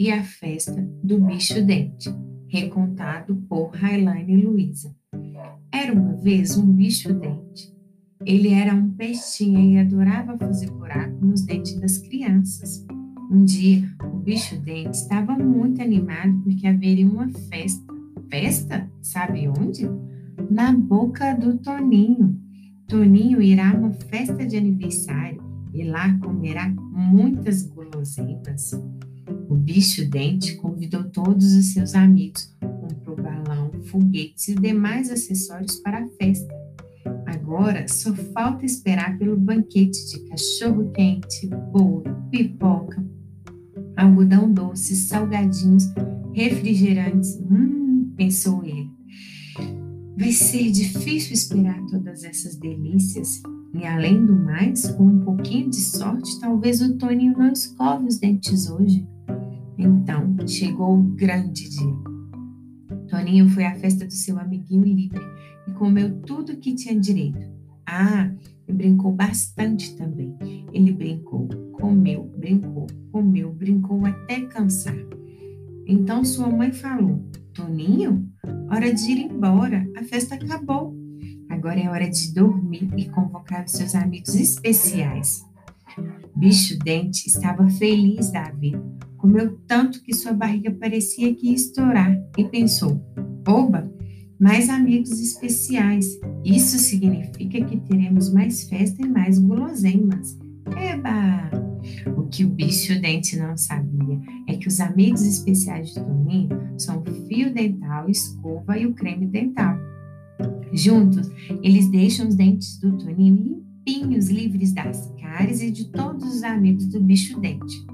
e a festa do bicho dente, recontado por Railane Luiza. Era uma vez um bicho dente. Ele era um peixinho e adorava fazer buraco nos dentes das crianças. Um dia, o bicho dente estava muito animado porque haveria uma festa. Festa? Sabe onde? Na boca do Toninho. Toninho irá a uma festa de aniversário e lá comerá muitas guloseimas. O bicho dente convidou todos os seus amigos, comprou balão, foguetes e demais acessórios para a festa. Agora só falta esperar pelo banquete de cachorro quente, bolo, pipoca, algodão doce, salgadinhos, refrigerantes. Hum, pensou ele. Vai ser difícil esperar todas essas delícias. E além do mais, com um pouquinho de sorte, talvez o Toninho não escove os dentes hoje. Então chegou o grande dia. Toninho foi à festa do seu amiguinho Lipe e comeu tudo que tinha direito. Ah, e brincou bastante também. Ele brincou, comeu, brincou, comeu, brincou até cansar. Então sua mãe falou: Toninho, hora de ir embora, a festa acabou. Agora é hora de dormir e convocar os seus amigos especiais. Bicho Dente estava feliz da vida. Comeu tanto que sua barriga parecia que ia estourar e pensou: Oba, mais amigos especiais. Isso significa que teremos mais festa e mais guloseimas. Eba! O que o bicho dente não sabia é que os amigos especiais de Toninho são o fio dental, escova e o creme dental. Juntos, eles deixam os dentes do Toninho limpinhos, livres das cáries e de todos os amigos do bicho dente.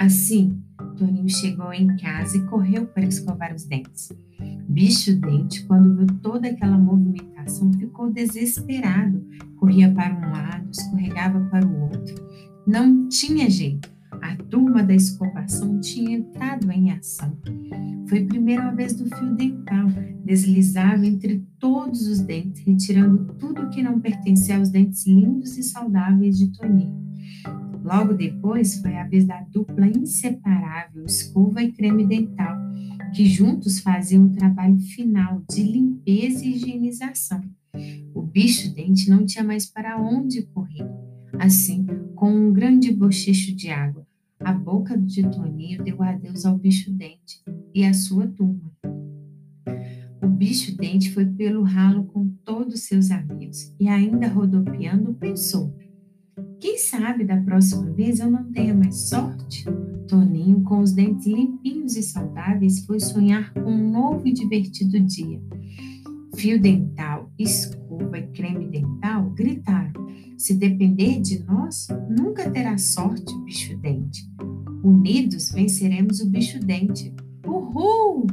Assim, Toninho chegou em casa e correu para escovar os dentes. Bicho Dente, quando viu toda aquela movimentação, ficou desesperado. Corria para um lado, escorregava para o outro. Não tinha jeito. A turma da escovação tinha entrado em ação. Foi a primeira vez do fio dental. Deslizava entre todos os dentes, retirando tudo que não pertencia aos dentes lindos e saudáveis de Toninho. Logo depois foi a vez da dupla inseparável escova e creme dental, que juntos faziam o trabalho final de limpeza e higienização. O bicho dente não tinha mais para onde correr. Assim, com um grande bochecho de água, a boca de Toninho deu adeus ao bicho dente e à sua turma. O bicho dente foi pelo ralo com todos seus amigos e, ainda rodopiando, pensou: quem sabe da próxima vez eu não tenha mais sorte? Toninho, com os dentes limpinhos e saudáveis, foi sonhar com um novo e divertido dia. Fio dental, escova e creme dental gritaram: Se depender de nós, nunca terá sorte, bicho dente. Unidos venceremos o bicho dente. Uhul!